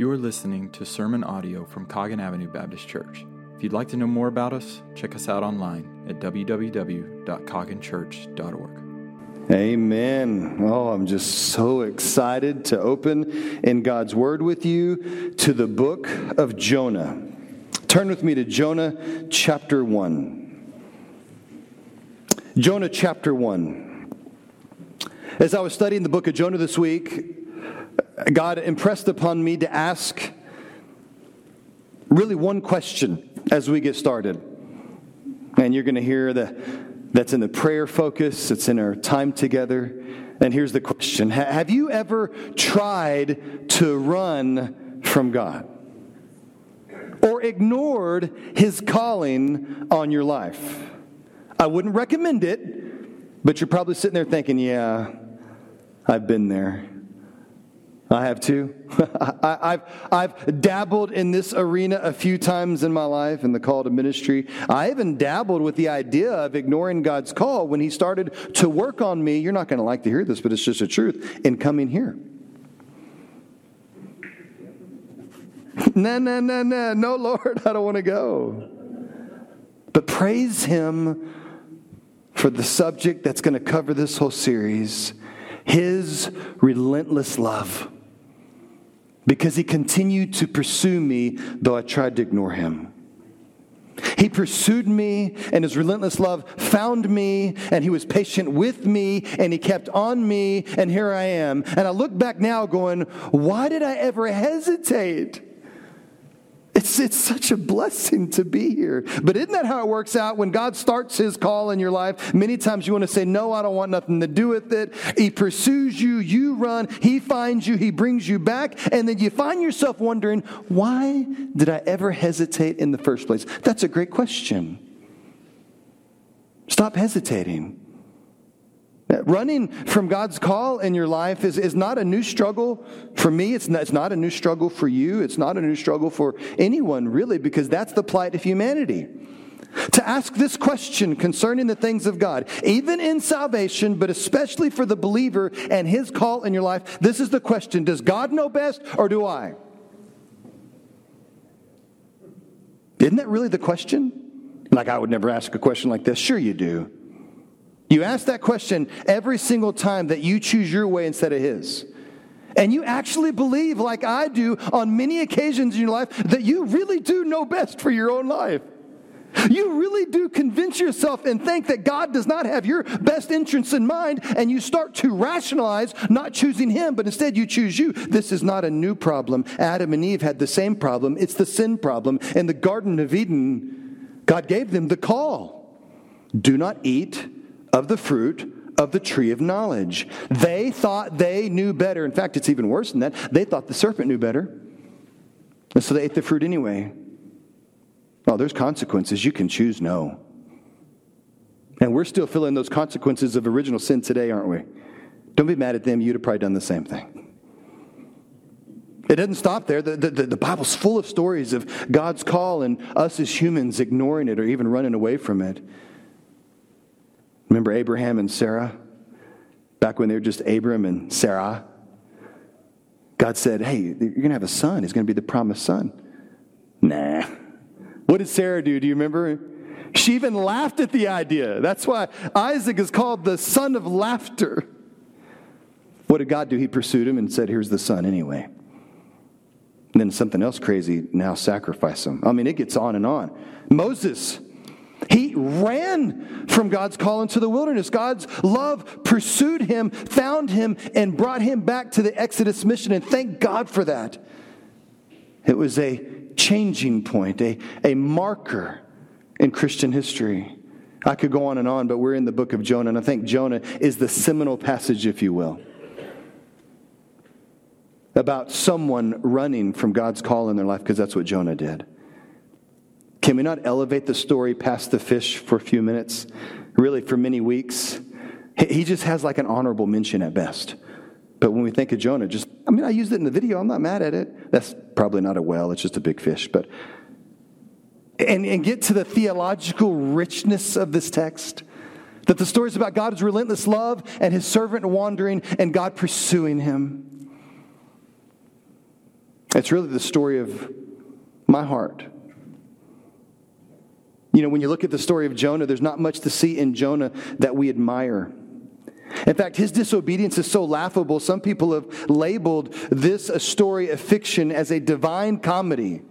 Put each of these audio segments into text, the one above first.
You are listening to sermon audio from Coggin Avenue Baptist Church. If you'd like to know more about us, check us out online at www.cogginchurch.org. Amen. Oh, I'm just so excited to open in God's Word with you to the book of Jonah. Turn with me to Jonah chapter 1. Jonah chapter 1. As I was studying the book of Jonah this week, God impressed upon me to ask really one question as we get started. And you're going to hear the, that's in the prayer focus, it's in our time together. And here's the question Have you ever tried to run from God? Or ignored his calling on your life? I wouldn't recommend it, but you're probably sitting there thinking, yeah, I've been there. I have too. I, have I've dabbled in this arena a few times in my life in the call to ministry. I even dabbled with the idea of ignoring God's call when He started to work on me. You're not going to like to hear this, but it's just the truth in coming here. no, no, no, no, no, Lord, I don't want to go. But praise Him for the subject that's going to cover this whole series His relentless love because he continued to pursue me, though I tried to ignore him. He pursued me, and his relentless love found me, and he was patient with me, and he kept on me, and here I am. And I look back now going, why did I ever hesitate? It's, it's such a blessing to be here. But isn't that how it works out? When God starts his call in your life, many times you want to say, No, I don't want nothing to do with it. He pursues you, you run, he finds you, he brings you back, and then you find yourself wondering, Why did I ever hesitate in the first place? That's a great question. Stop hesitating. Running from God's call in your life is, is not a new struggle for me. It's not, it's not a new struggle for you. It's not a new struggle for anyone, really, because that's the plight of humanity. To ask this question concerning the things of God, even in salvation, but especially for the believer and his call in your life, this is the question Does God know best or do I? Isn't that really the question? Like, I would never ask a question like this. Sure, you do. You ask that question every single time that you choose your way instead of His. And you actually believe, like I do on many occasions in your life, that you really do know best for your own life. You really do convince yourself and think that God does not have your best interests in mind, and you start to rationalize not choosing Him, but instead you choose you. This is not a new problem. Adam and Eve had the same problem. It's the sin problem. In the Garden of Eden, God gave them the call do not eat of the fruit of the tree of knowledge. They thought they knew better. In fact, it's even worse than that. They thought the serpent knew better. And so they ate the fruit anyway. Oh, there's consequences. You can choose no. And we're still feeling those consequences of original sin today, aren't we? Don't be mad at them. You'd have probably done the same thing. It doesn't stop there. The, the, the, Bible's full of stories of God's call and us as humans ignoring it or even running away from it. Remember Abraham and Sarah? Back when they were just Abram and Sarah? God said, Hey, you're going to have a son. He's going to be the promised son. Nah. What did Sarah do? Do you remember? She even laughed at the idea. That's why Isaac is called the son of laughter. What did God do? He pursued him and said, Here's the son anyway. And then something else crazy, now sacrifice him. I mean, it gets on and on. Moses he ran from God's call into the wilderness. God's love pursued him, found him, and brought him back to the Exodus mission. And thank God for that. It was a changing point, a, a marker in Christian history. I could go on and on, but we're in the book of Jonah, and I think Jonah is the seminal passage, if you will, about someone running from God's call in their life, because that's what Jonah did. Can we not elevate the story past the fish for a few minutes? Really, for many weeks? He just has like an honorable mention at best. But when we think of Jonah, just, I mean, I used it in the video. I'm not mad at it. That's probably not a whale, it's just a big fish. But, and, and get to the theological richness of this text. That the story is about God's relentless love and his servant wandering and God pursuing him. It's really the story of my heart. You know, when you look at the story of Jonah, there's not much to see in Jonah that we admire. In fact, his disobedience is so laughable, some people have labeled this a story of fiction as a divine comedy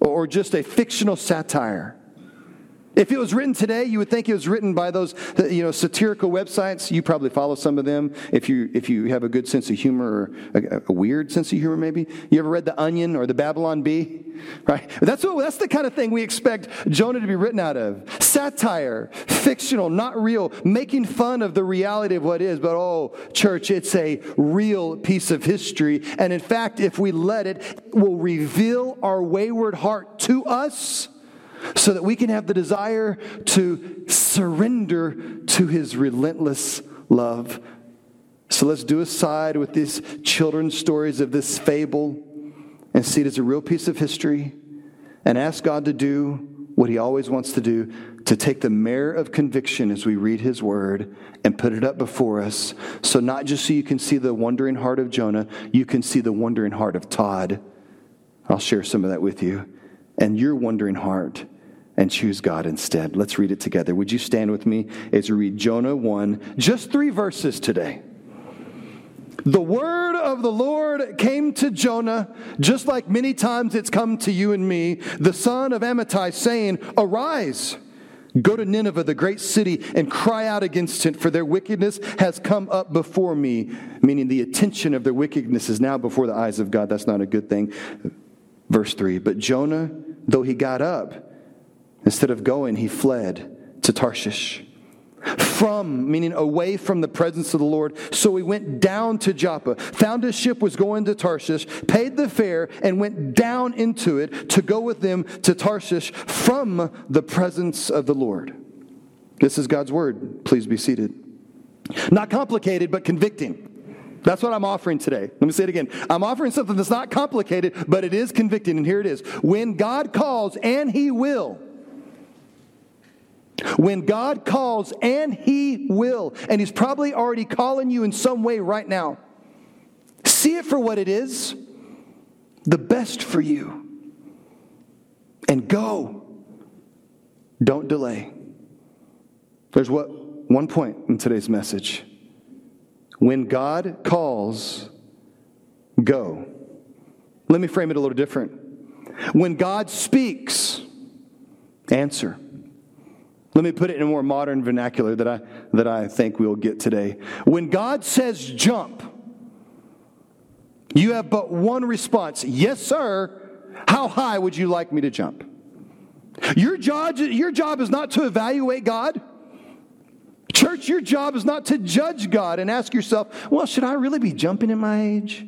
or just a fictional satire. If it was written today, you would think it was written by those you know satirical websites. You probably follow some of them if you if you have a good sense of humor or a, a weird sense of humor. Maybe you ever read The Onion or The Babylon Bee, right? That's what that's the kind of thing we expect Jonah to be written out of: satire, fictional, not real, making fun of the reality of what is. But oh, church, it's a real piece of history, and in fact, if we let it, it will reveal our wayward heart to us so that we can have the desire to surrender to his relentless love. So let's do aside with these children's stories of this fable and see it as a real piece of history and ask God to do what he always wants to do to take the mirror of conviction as we read his word and put it up before us. So, not just so you can see the wondering heart of Jonah, you can see the wondering heart of Todd. I'll share some of that with you and your wondering heart and choose God instead. Let's read it together. Would you stand with me as we read Jonah 1, just three verses today? The word of the Lord came to Jonah, just like many times it's come to you and me, the son of Amittai, saying, Arise, go to Nineveh, the great city, and cry out against it, for their wickedness has come up before me. Meaning the attention of their wickedness is now before the eyes of God. That's not a good thing. Verse 3 But Jonah, though he got up, instead of going, he fled to Tarshish. From, meaning away from the presence of the Lord. So he went down to Joppa, found his ship was going to Tarshish, paid the fare, and went down into it to go with them to Tarshish from the presence of the Lord. This is God's word. Please be seated. Not complicated, but convicting. That's what I'm offering today. Let me say it again. I'm offering something that's not complicated, but it is convicting, and here it is. When God calls, and He will, when God calls, and He will, and He's probably already calling you in some way right now, see it for what it is the best for you. And go. Don't delay. There's what one point in today's message. When God calls, go. Let me frame it a little different. When God speaks, answer. Let me put it in a more modern vernacular that I, that I think we'll get today. When God says jump, you have but one response Yes, sir. How high would you like me to jump? Your job, your job is not to evaluate God. Church, your job is not to judge God and ask yourself, well, should I really be jumping in my age?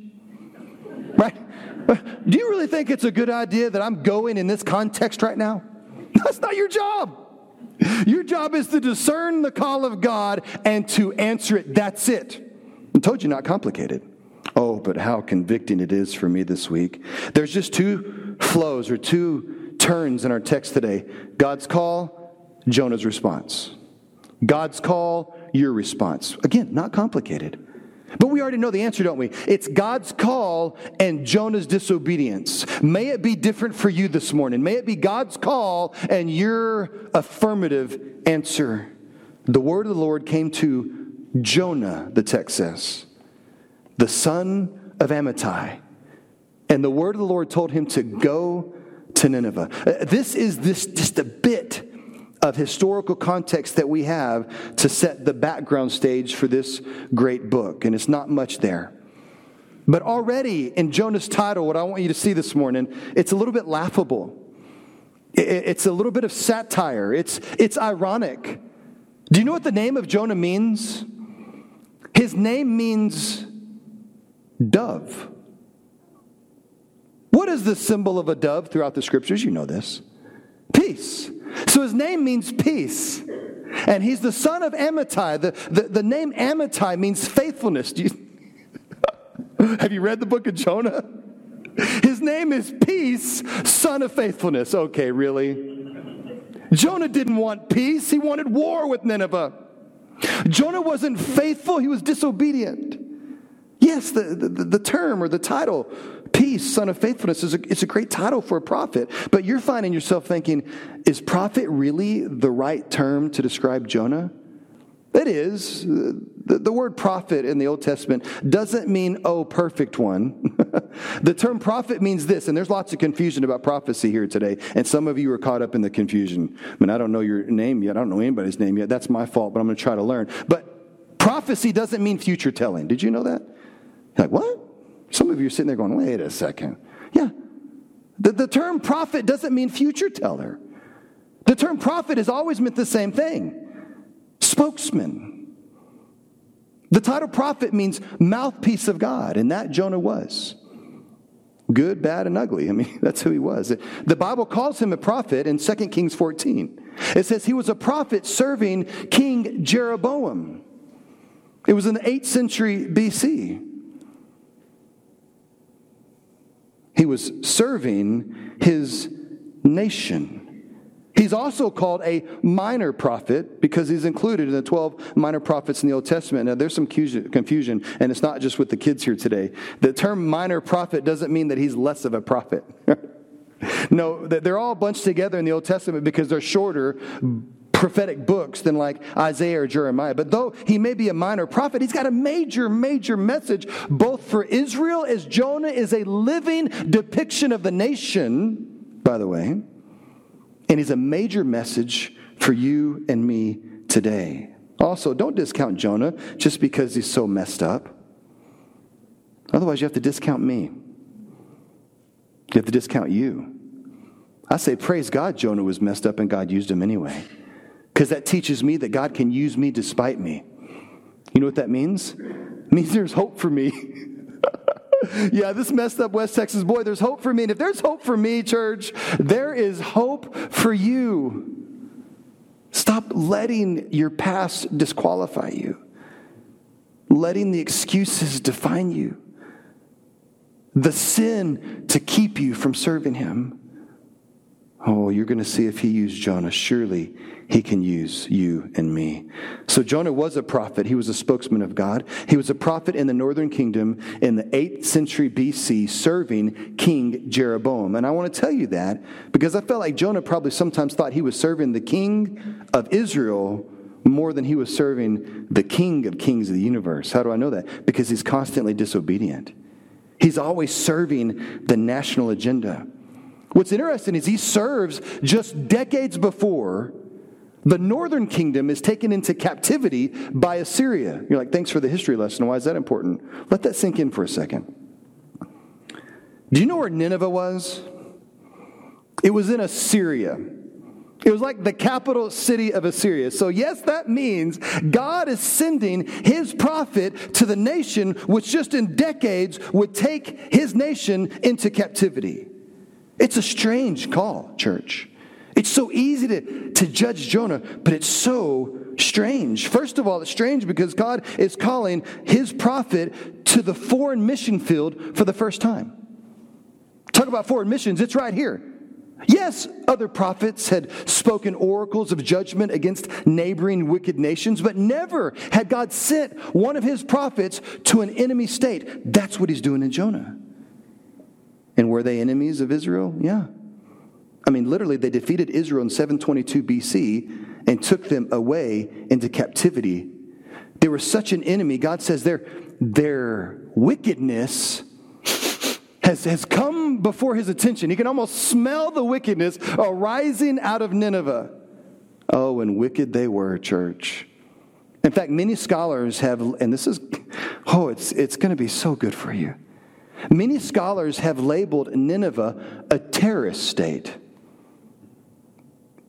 Right? Do you really think it's a good idea that I'm going in this context right now? That's not your job. Your job is to discern the call of God and to answer it. That's it. I told you not complicated. Oh, but how convicting it is for me this week. There's just two flows or two turns in our text today God's call, Jonah's response. God's call, your response. Again, not complicated. But we already know the answer, don't we? It's God's call and Jonah's disobedience. May it be different for you this morning. May it be God's call and your affirmative answer. The word of the Lord came to Jonah, the text says, the son of Amittai. And the word of the Lord told him to go to Nineveh. Uh, this is this just a bit of historical context that we have to set the background stage for this great book, and it's not much there. But already in Jonah's title, what I want you to see this morning, it's a little bit laughable. It's a little bit of satire. It's, it's ironic. Do you know what the name of Jonah means? His name means dove. What is the symbol of a dove throughout the scriptures? You know this peace. So his name means peace. And he's the son of Amittai. The, the, the name Amittai means faithfulness. You, have you read the book of Jonah? His name is Peace, son of faithfulness. Okay, really? Jonah didn't want peace, he wanted war with Nineveh. Jonah wasn't faithful, he was disobedient. Yes, the, the, the term or the title, peace, son of faithfulness, is a, it's a great title for a prophet. But you're finding yourself thinking, is prophet really the right term to describe Jonah? It is. The, the word prophet in the Old Testament doesn't mean, oh, perfect one. the term prophet means this, and there's lots of confusion about prophecy here today, and some of you are caught up in the confusion. I mean, I don't know your name yet. I don't know anybody's name yet. That's my fault, but I'm going to try to learn. But prophecy doesn't mean future telling. Did you know that? You're like, what? Some of you are sitting there going, wait a second. Yeah. The, the term prophet doesn't mean future teller. The term prophet has always meant the same thing spokesman. The title prophet means mouthpiece of God, and that Jonah was. Good, bad, and ugly. I mean, that's who he was. The Bible calls him a prophet in 2 Kings 14. It says he was a prophet serving King Jeroboam. It was in the 8th century BC. He was serving his nation. He's also called a minor prophet because he's included in the 12 minor prophets in the Old Testament. Now, there's some confusion, and it's not just with the kids here today. The term minor prophet doesn't mean that he's less of a prophet. no, they're all bunched together in the Old Testament because they're shorter prophetic books than like Isaiah or Jeremiah. But though he may be a minor prophet, he's got a major, major message both for Israel, as Jonah is a living depiction of the nation, by the way and he's a major message for you and me today. Also, don't discount Jonah just because he's so messed up. Otherwise, you have to discount me. You have to discount you. I say, praise God, Jonah was messed up and God used him anyway. Because that teaches me that God can use me despite me. You know what that means? It means there's hope for me. yeah, this messed up West Texas boy, there's hope for me. And if there's hope for me, church, there is hope for you. Stop letting your past disqualify you, letting the excuses define you, the sin to keep you from serving Him. Oh, you're going to see if he used Jonah. Surely he can use you and me. So Jonah was a prophet. He was a spokesman of God. He was a prophet in the northern kingdom in the 8th century BC, serving King Jeroboam. And I want to tell you that because I felt like Jonah probably sometimes thought he was serving the king of Israel more than he was serving the king of kings of the universe. How do I know that? Because he's constantly disobedient. He's always serving the national agenda. What's interesting is he serves just decades before the northern kingdom is taken into captivity by Assyria. You're like, thanks for the history lesson. Why is that important? Let that sink in for a second. Do you know where Nineveh was? It was in Assyria. It was like the capital city of Assyria. So, yes, that means God is sending his prophet to the nation which just in decades would take his nation into captivity. It's a strange call, church. It's so easy to, to judge Jonah, but it's so strange. First of all, it's strange because God is calling his prophet to the foreign mission field for the first time. Talk about foreign missions, it's right here. Yes, other prophets had spoken oracles of judgment against neighboring wicked nations, but never had God sent one of his prophets to an enemy state. That's what he's doing in Jonah. Were they enemies of Israel? Yeah. I mean, literally, they defeated Israel in 722 BC and took them away into captivity. They were such an enemy. God says their, their wickedness has, has come before his attention. He can almost smell the wickedness arising out of Nineveh. Oh, and wicked they were, church. In fact, many scholars have, and this is, oh, it's, it's going to be so good for you. Many scholars have labeled Nineveh a terrorist state.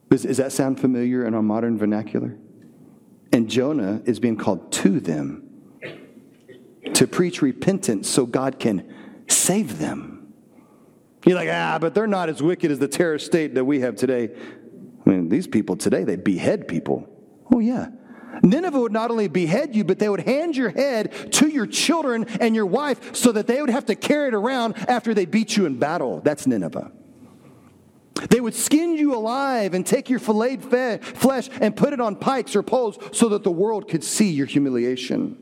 Does, does that sound familiar in our modern vernacular? And Jonah is being called to them to preach repentance so God can save them. You're like, ah, but they're not as wicked as the terrorist state that we have today. I mean, these people today, they behead people. Oh, yeah. Nineveh would not only behead you, but they would hand your head to your children and your wife so that they would have to carry it around after they beat you in battle. That's Nineveh. They would skin you alive and take your filleted flesh and put it on pikes or poles so that the world could see your humiliation.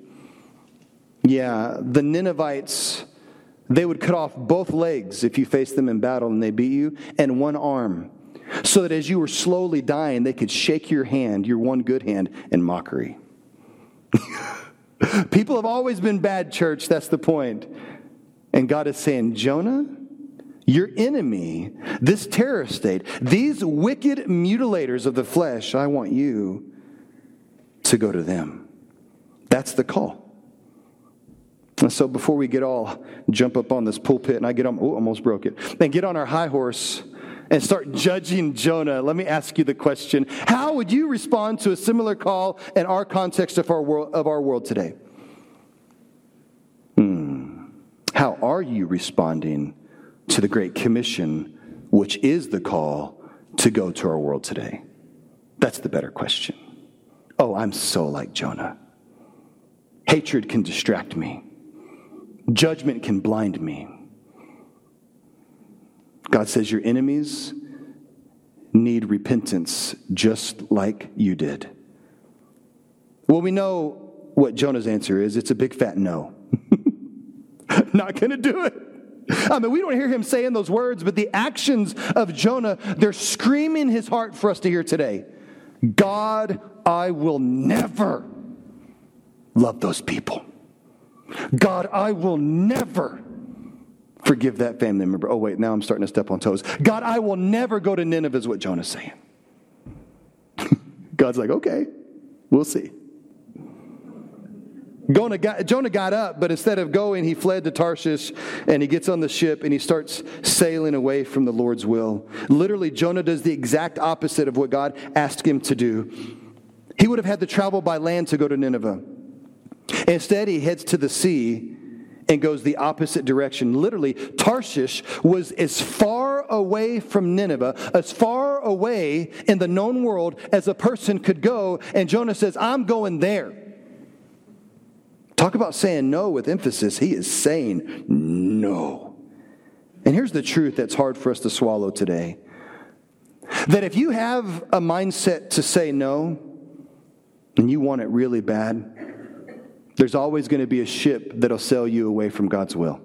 Yeah, the Ninevites, they would cut off both legs if you faced them in battle and they beat you, and one arm, so that as you were slowly dying, they could shake your hand, your one good hand, in mockery. People have always been bad, church. That's the point. And God is saying, Jonah, your enemy, this terror state, these wicked mutilators of the flesh, I want you to go to them. That's the call. And so before we get all jump up on this pulpit and I get on, oh, almost broke it, and get on our high horse and start judging Jonah, let me ask you the question How would you respond to a similar call in our context of our world, of our world today? Hmm. How are you responding to the Great Commission, which is the call to go to our world today? That's the better question. Oh, I'm so like Jonah. Hatred can distract me, judgment can blind me. God says your enemies need repentance just like you did. Well, we know what Jonah's answer is it's a big fat no. Not going to do it. I mean, we don't hear him saying those words, but the actions of Jonah, they're screaming his heart for us to hear today. God, I will never love those people. God, I will never forgive that family member. Oh, wait, now I'm starting to step on toes. God, I will never go to Nineveh, is what Jonah's saying. God's like, okay, we'll see. Jonah got, Jonah got up, but instead of going, he fled to Tarshish and he gets on the ship and he starts sailing away from the Lord's will. Literally, Jonah does the exact opposite of what God asked him to do. He would have had to travel by land to go to Nineveh. Instead, he heads to the sea and goes the opposite direction. Literally, Tarshish was as far away from Nineveh, as far away in the known world as a person could go. And Jonah says, I'm going there. Talk about saying no with emphasis. He is saying no. And here's the truth that's hard for us to swallow today that if you have a mindset to say no, and you want it really bad, there's always going to be a ship that'll sail you away from God's will.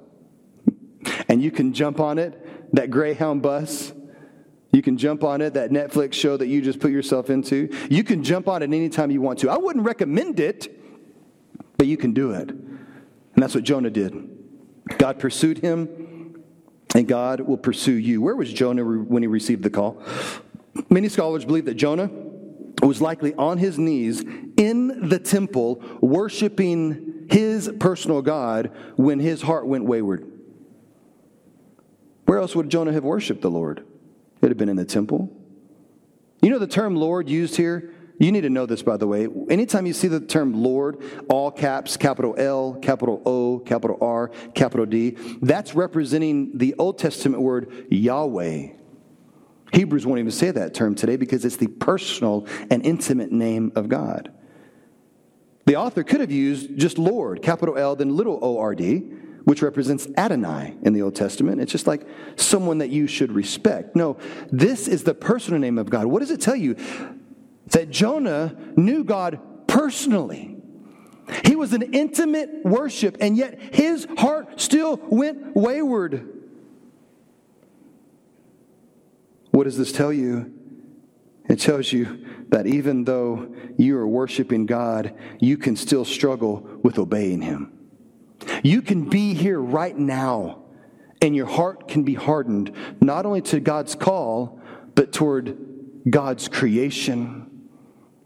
And you can jump on it, that Greyhound bus. You can jump on it, that Netflix show that you just put yourself into. You can jump on it anytime you want to. I wouldn't recommend it but you can do it. And that's what Jonah did. God pursued him, and God will pursue you. Where was Jonah when he received the call? Many scholars believe that Jonah was likely on his knees in the temple worshiping his personal God when his heart went wayward. Where else would Jonah have worshiped the Lord? It had been in the temple. You know the term Lord used here you need to know this, by the way. Anytime you see the term Lord, all caps, capital L, capital O, capital R, capital D, that's representing the Old Testament word Yahweh. Hebrews won't even say that term today because it's the personal and intimate name of God. The author could have used just Lord, capital L, then little O R D, which represents Adonai in the Old Testament. It's just like someone that you should respect. No, this is the personal name of God. What does it tell you? that Jonah knew God personally. He was an intimate worship, and yet his heart still went wayward. What does this tell you? It tells you that even though you are worshiping God, you can still struggle with obeying Him. You can be here right now, and your heart can be hardened, not only to God's call, but toward God's creation.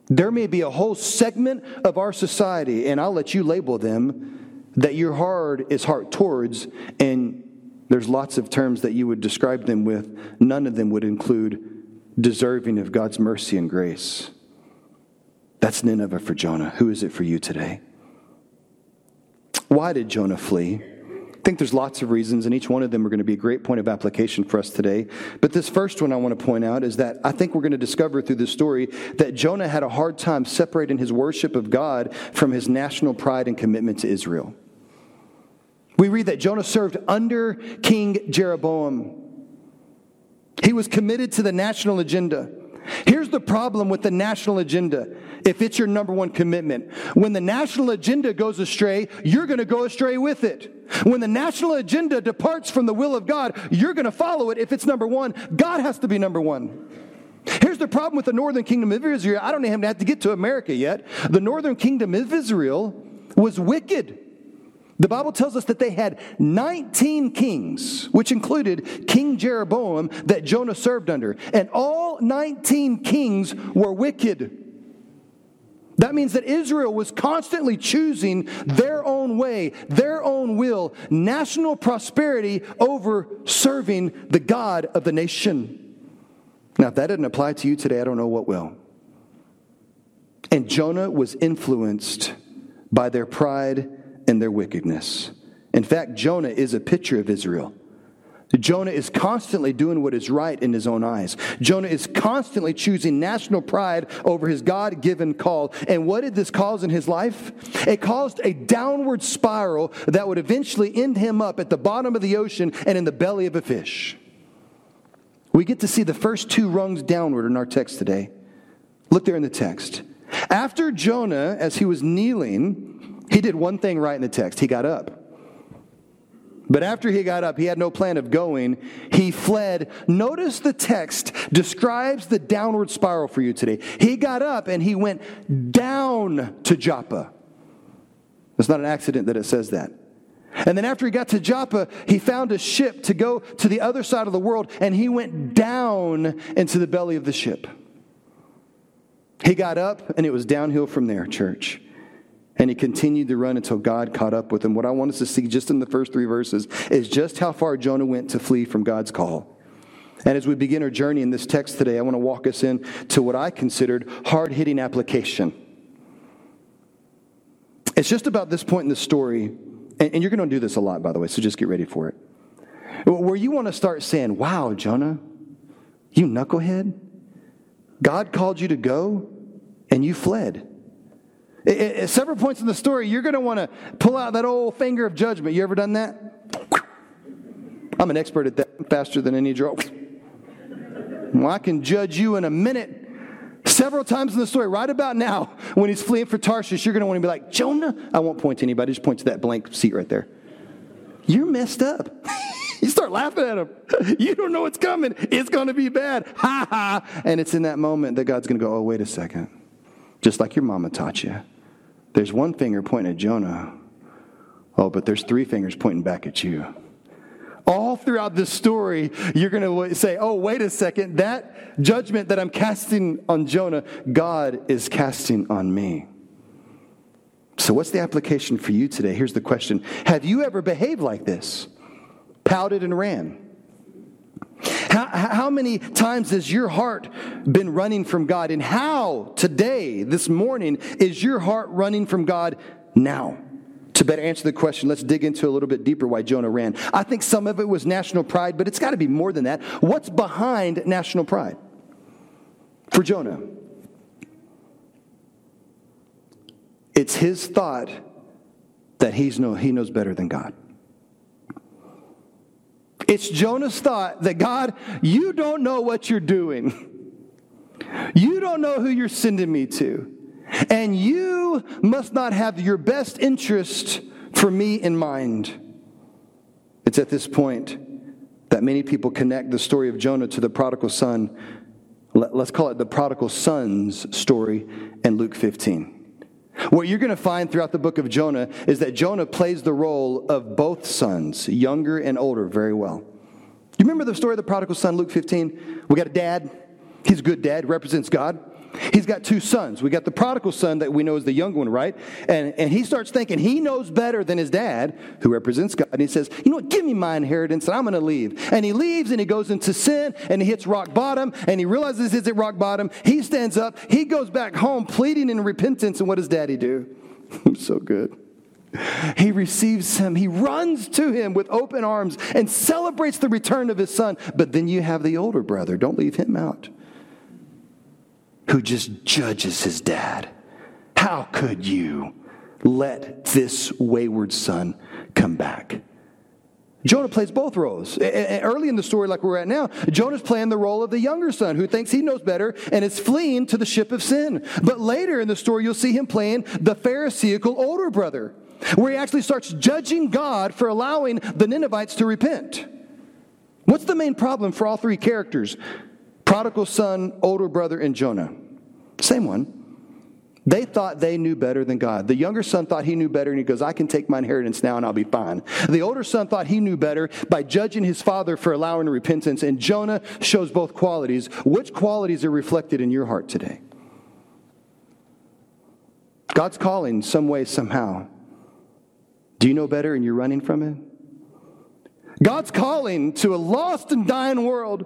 There may be a whole segment of our society, and I'll let you label them, that your heart is heart towards, and there's lots of terms that you would describe them with. None of them would include deserving of God's mercy and grace. That's Nineveh for Jonah. Who is it for you today? Why did Jonah flee? I think there's lots of reasons, and each one of them are going to be a great point of application for us today. But this first one I want to point out is that I think we're going to discover through this story that Jonah had a hard time separating his worship of God from his national pride and commitment to Israel. We read that Jonah served under King Jeroboam. He was committed to the national agenda. Here's the problem with the national agenda if it's your number one commitment. When the national agenda goes astray, you're going to go astray with it. When the national agenda departs from the will of God, you're going to follow it if it's number one. God has to be number one. Here's the problem with the northern kingdom of Israel. I don't even have to get to America yet. The northern kingdom of Israel was wicked. The Bible tells us that they had 19 kings, which included King Jeroboam that Jonah served under. And all 19 kings were wicked. That means that Israel was constantly choosing their own way, their own will, national prosperity over serving the God of the nation. Now, if that didn't apply to you today, I don't know what will. And Jonah was influenced by their pride and their wickedness. In fact, Jonah is a picture of Israel. Jonah is constantly doing what is right in his own eyes. Jonah is constantly choosing national pride over his God given call. And what did this cause in his life? It caused a downward spiral that would eventually end him up at the bottom of the ocean and in the belly of a fish. We get to see the first two rungs downward in our text today. Look there in the text. After Jonah, as he was kneeling, he did one thing right in the text. He got up. But after he got up, he had no plan of going. He fled. Notice the text describes the downward spiral for you today. He got up and he went down to Joppa. It's not an accident that it says that. And then after he got to Joppa, he found a ship to go to the other side of the world, and he went down into the belly of the ship. He got up, and it was downhill from there, church. And he continued to run until God caught up with him. What I want us to see just in the first three verses is just how far Jonah went to flee from God's call. And as we begin our journey in this text today, I want to walk us in to what I considered hard hitting application. It's just about this point in the story, and you're going to do this a lot, by the way, so just get ready for it. Where you want to start saying, Wow, Jonah, you knucklehead, God called you to go, and you fled. Several points in the story, you're going to want to pull out that old finger of judgment. You ever done that? I'm an expert at that, faster than any draw. Well, I can judge you in a minute. Several times in the story, right about now, when he's fleeing for Tarshish, you're going to want to be like, Jonah. I won't point to anybody, just point to that blank seat right there. You're messed up. you start laughing at him. You don't know what's coming. It's going to be bad. Ha ha. And it's in that moment that God's going to go, oh, wait a second. Just like your mama taught you. There's one finger pointing at Jonah. Oh, but there's three fingers pointing back at you. All throughout this story, you're going to say, oh, wait a second. That judgment that I'm casting on Jonah, God is casting on me. So, what's the application for you today? Here's the question Have you ever behaved like this? Pouted and ran? How, how, many times has your heart been running from God? And how today, this morning, is your heart running from God now? To better answer the question, let's dig into a little bit deeper why Jonah ran. I think some of it was national pride, but it's got to be more than that. What's behind national pride for Jonah? It's his thought that he's no, he knows better than God. It's Jonah's thought that God, you don't know what you're doing. You don't know who you're sending me to. And you must not have your best interest for me in mind. It's at this point that many people connect the story of Jonah to the prodigal son. Let's call it the prodigal son's story in Luke 15. What you're going to find throughout the book of Jonah is that Jonah plays the role of both sons, younger and older, very well. You remember the story of the prodigal son, Luke 15? We got a dad. He's a good dad, represents God. He's got two sons. We got the prodigal son that we know is the young one, right? And, and he starts thinking he knows better than his dad, who represents God. And he says, You know what? Give me my inheritance and I'm going to leave. And he leaves and he goes into sin and he hits rock bottom and he realizes he's at rock bottom. He stands up. He goes back home pleading in repentance. And what does daddy do? so good. He receives him. He runs to him with open arms and celebrates the return of his son. But then you have the older brother. Don't leave him out who just judges his dad. How could you let this wayward son come back? Jonah plays both roles. Early in the story, like we're at now, Jonah's playing the role of the younger son who thinks he knows better and is fleeing to the ship of sin. But later in the story, you'll see him playing the Pharisaical older brother, where he actually starts judging God for allowing the Ninevites to repent. What's the main problem for all three characters? Prodigal son, older brother, and Jonah. Same one. They thought they knew better than God. The younger son thought he knew better, and he goes, I can take my inheritance now and I'll be fine. The older son thought he knew better by judging his father for allowing repentance, and Jonah shows both qualities. Which qualities are reflected in your heart today? God's calling some way, somehow. Do you know better and you're running from it? God's calling to a lost and dying world,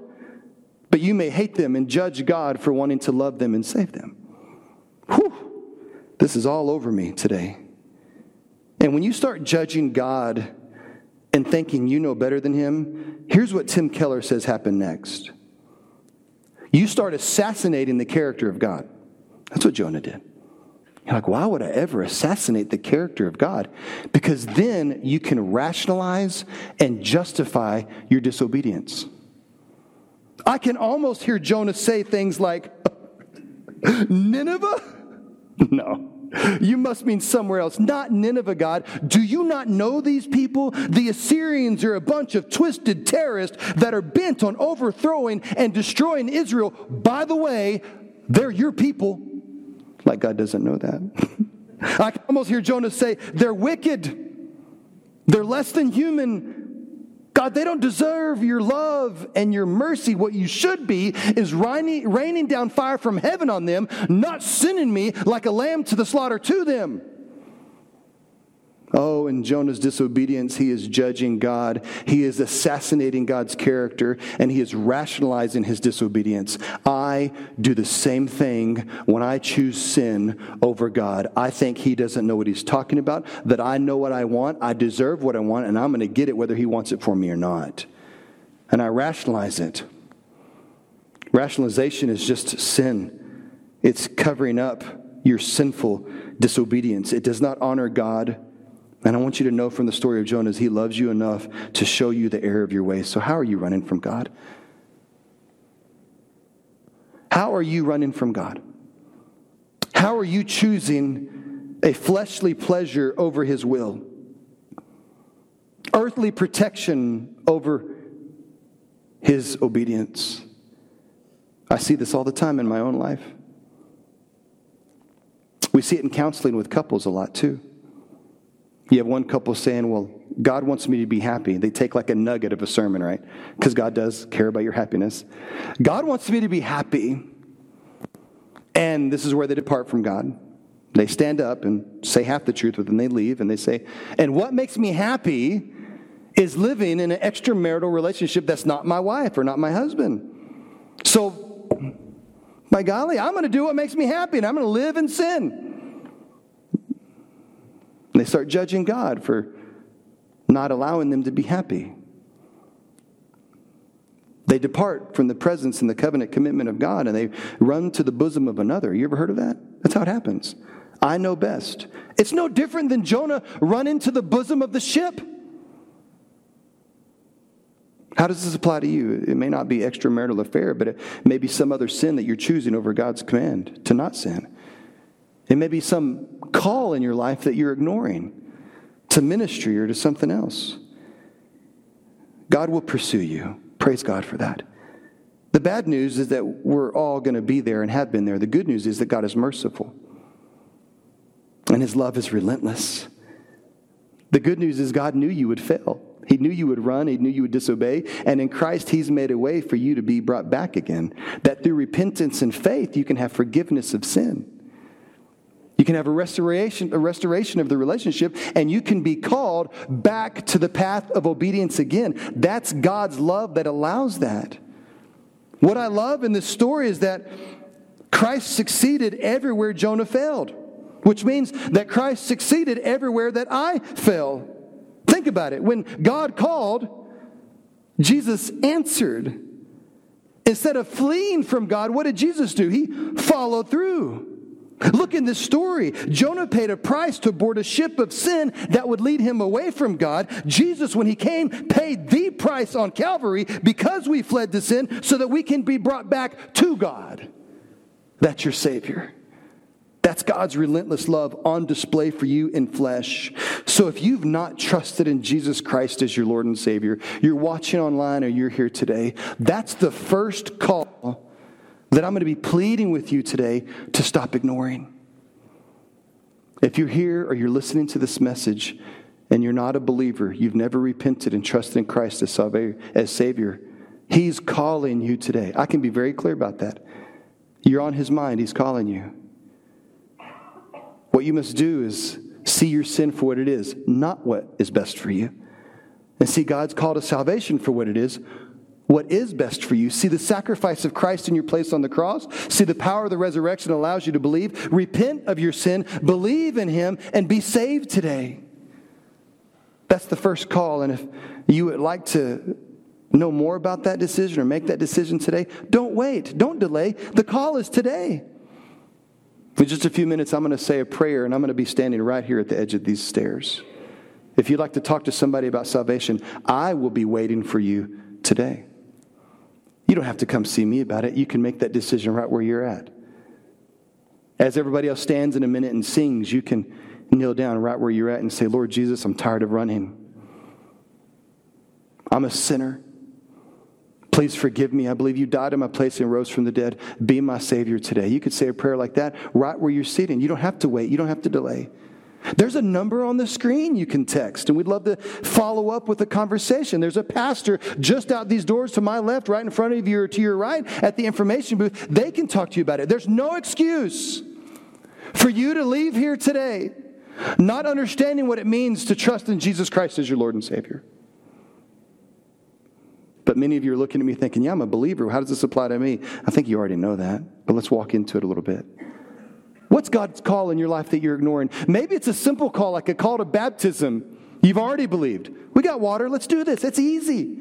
but you may hate them and judge God for wanting to love them and save them. Whew. This is all over me today. And when you start judging God and thinking you know better than Him, here's what Tim Keller says happened next. You start assassinating the character of God. That's what Jonah did. You're like, why would I ever assassinate the character of God? Because then you can rationalize and justify your disobedience. I can almost hear Jonah say things like, Nineveh? No. You must mean somewhere else, not Nineveh, God. Do you not know these people? The Assyrians are a bunch of twisted terrorists that are bent on overthrowing and destroying Israel. By the way, they're your people. Like God doesn't know that. I can almost hear Jonah say, they're wicked. They're less than human. God, they don't deserve your love and your mercy. What you should be is raining, raining down fire from heaven on them, not sending me like a lamb to the slaughter to them. Oh, in Jonah's disobedience, he is judging God. He is assassinating God's character, and he is rationalizing his disobedience. I do the same thing when I choose sin over God. I think he doesn't know what he's talking about, that I know what I want, I deserve what I want, and I'm going to get it whether he wants it for me or not. And I rationalize it. Rationalization is just sin, it's covering up your sinful disobedience. It does not honor God. And I want you to know from the story of Jonah, he loves you enough to show you the error of your ways. So, how are you running from God? How are you running from God? How are you choosing a fleshly pleasure over his will? Earthly protection over his obedience. I see this all the time in my own life. We see it in counseling with couples a lot too. You have one couple saying, Well, God wants me to be happy. They take like a nugget of a sermon, right? Because God does care about your happiness. God wants me to be happy. And this is where they depart from God. They stand up and say half the truth, but then they leave and they say, And what makes me happy is living in an extramarital relationship that's not my wife or not my husband. So, by golly, I'm going to do what makes me happy and I'm going to live in sin. And they start judging God for not allowing them to be happy. They depart from the presence and the covenant commitment of God and they run to the bosom of another. You ever heard of that? That's how it happens. I know best. It's no different than Jonah running to the bosom of the ship. How does this apply to you? It may not be extramarital affair, but it may be some other sin that you're choosing over God's command to not sin. It may be some call in your life that you're ignoring to ministry or to something else. God will pursue you. Praise God for that. The bad news is that we're all going to be there and have been there. The good news is that God is merciful and his love is relentless. The good news is God knew you would fail. He knew you would run. He knew you would disobey. And in Christ, He's made a way for you to be brought back again. That through repentance and faith, you can have forgiveness of sin. You can have a restoration, a restoration of the relationship, and you can be called back to the path of obedience again. That's God's love that allows that. What I love in this story is that Christ succeeded everywhere Jonah failed, which means that Christ succeeded everywhere that I fell. Think about it. When God called, Jesus answered. Instead of fleeing from God, what did Jesus do? He followed through. Look in this story. Jonah paid a price to board a ship of sin that would lead him away from God. Jesus, when he came, paid the price on Calvary because we fled to sin so that we can be brought back to God. That's your Savior. That's God's relentless love on display for you in flesh. So if you've not trusted in Jesus Christ as your Lord and Savior, you're watching online or you're here today, that's the first call that I'm going to be pleading with you today to stop ignoring. If you're here or you're listening to this message and you're not a believer, you've never repented and trusted in Christ as Savior, He's calling you today. I can be very clear about that. You're on His mind, He's calling you. What you must do is see your sin for what it is, not what is best for you. And see God's call to salvation for what it is, what is best for you. See the sacrifice of Christ in your place on the cross. See the power of the resurrection allows you to believe. Repent of your sin, believe in Him, and be saved today. That's the first call. And if you would like to know more about that decision or make that decision today, don't wait. Don't delay. The call is today. In just a few minutes, I'm going to say a prayer, and I'm going to be standing right here at the edge of these stairs. If you'd like to talk to somebody about salvation, I will be waiting for you today. You don't have to come see me about it. You can make that decision right where you're at. As everybody else stands in a minute and sings, you can kneel down right where you're at and say, Lord Jesus, I'm tired of running. I'm a sinner. Please forgive me. I believe you died in my place and rose from the dead. Be my Savior today. You could say a prayer like that right where you're sitting. You don't have to wait, you don't have to delay. There's a number on the screen you can text, and we'd love to follow up with a conversation. There's a pastor just out these doors to my left, right in front of you, or to your right at the information booth. They can talk to you about it. There's no excuse for you to leave here today not understanding what it means to trust in Jesus Christ as your Lord and Savior. But many of you are looking at me thinking, yeah, I'm a believer. How does this apply to me? I think you already know that, but let's walk into it a little bit. What's God's call in your life that you're ignoring? Maybe it's a simple call, like a call to baptism. You've already believed. We got water, let's do this. It's easy.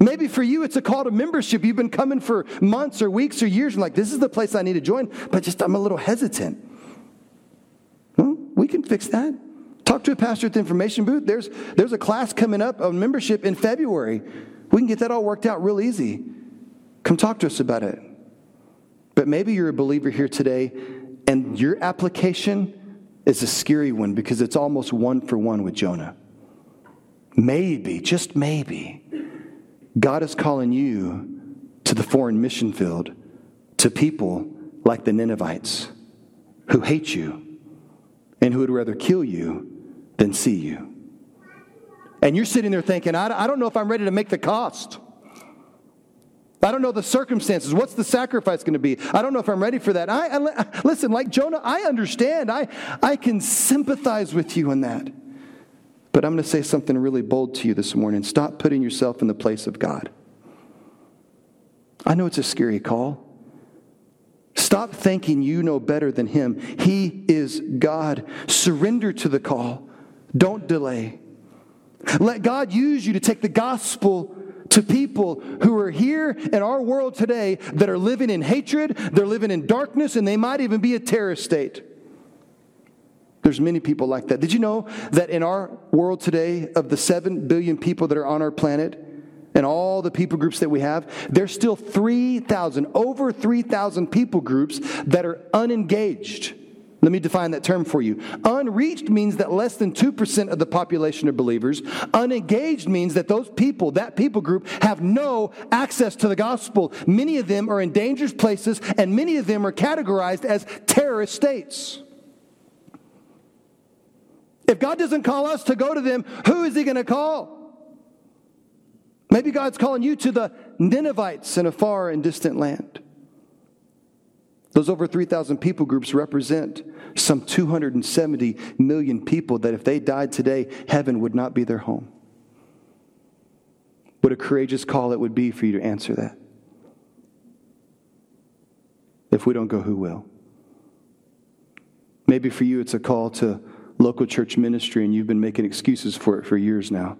Maybe for you, it's a call to membership. You've been coming for months or weeks or years, and like, this is the place I need to join, but just I'm a little hesitant. Well, we can fix that. Talk to a pastor at the information booth. There's, there's a class coming up on membership in February. We can get that all worked out real easy. Come talk to us about it. But maybe you're a believer here today and your application is a scary one because it's almost one for one with Jonah. Maybe, just maybe, God is calling you to the foreign mission field to people like the Ninevites who hate you and who would rather kill you than see you. And you're sitting there thinking, I don't know if I'm ready to make the cost. I don't know the circumstances. What's the sacrifice going to be? I don't know if I'm ready for that. I, I, listen, like Jonah, I understand. I, I can sympathize with you in that. But I'm going to say something really bold to you this morning. Stop putting yourself in the place of God. I know it's a scary call. Stop thinking you know better than Him. He is God. Surrender to the call. Don't delay. Let God use you to take the gospel to people who are here in our world today that are living in hatred, they're living in darkness, and they might even be a terrorist state. There's many people like that. Did you know that in our world today, of the 7 billion people that are on our planet, and all the people groups that we have, there's still 3,000, over 3,000 people groups that are unengaged. Let me define that term for you. Unreached means that less than 2% of the population are believers. Unengaged means that those people, that people group, have no access to the gospel. Many of them are in dangerous places, and many of them are categorized as terrorist states. If God doesn't call us to go to them, who is He going to call? Maybe God's calling you to the Ninevites in a far and distant land. Those over 3,000 people groups represent some 270 million people that if they died today, heaven would not be their home. What a courageous call it would be for you to answer that. If we don't go, who will? Maybe for you, it's a call to local church ministry, and you've been making excuses for it for years now.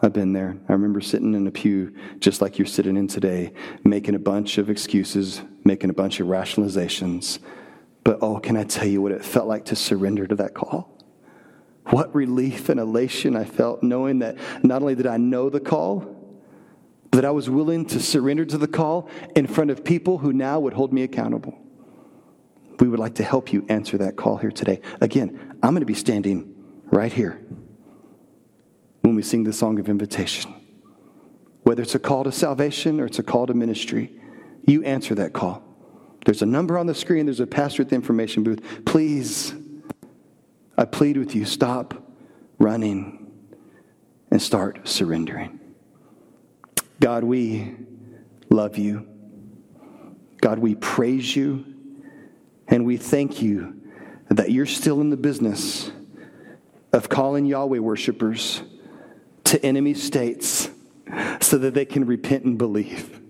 I've been there. I remember sitting in a pew just like you're sitting in today, making a bunch of excuses, making a bunch of rationalizations. But oh, can I tell you what it felt like to surrender to that call? What relief and elation I felt knowing that not only did I know the call, but that I was willing to surrender to the call in front of people who now would hold me accountable. We would like to help you answer that call here today. Again, I'm going to be standing right here when we sing the song of invitation. Whether it's a call to salvation or it's a call to ministry, you answer that call. There's a number on the screen, there's a pastor at the information booth. Please, I plead with you, stop running and start surrendering. God, we love you. God, we praise you. And we thank you that you're still in the business of calling Yahweh worshipers to enemy states so that they can repent and believe.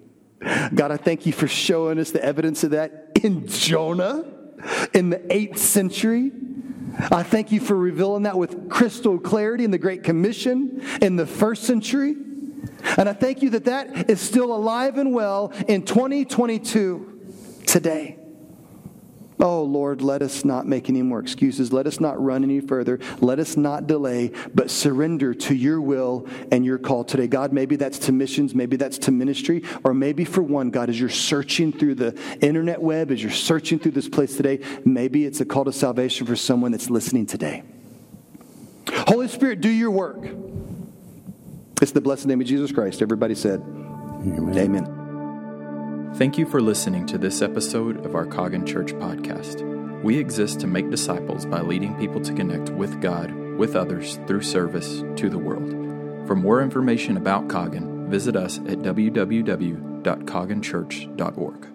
God, I thank you for showing us the evidence of that in Jonah in the 8th century. I thank you for revealing that with crystal clarity in the Great Commission in the first century. And I thank you that that is still alive and well in 2022 today. Oh, Lord, let us not make any more excuses. Let us not run any further. Let us not delay, but surrender to your will and your call today. God, maybe that's to missions, maybe that's to ministry, or maybe for one, God, as you're searching through the internet web, as you're searching through this place today, maybe it's a call to salvation for someone that's listening today. Holy Spirit, do your work. It's the blessed name of Jesus Christ. Everybody said, Amen. Amen. Thank you for listening to this episode of our Coggin Church podcast. We exist to make disciples by leading people to connect with God, with others, through service to the world. For more information about Coggin, visit us at www.cogginchurch.org.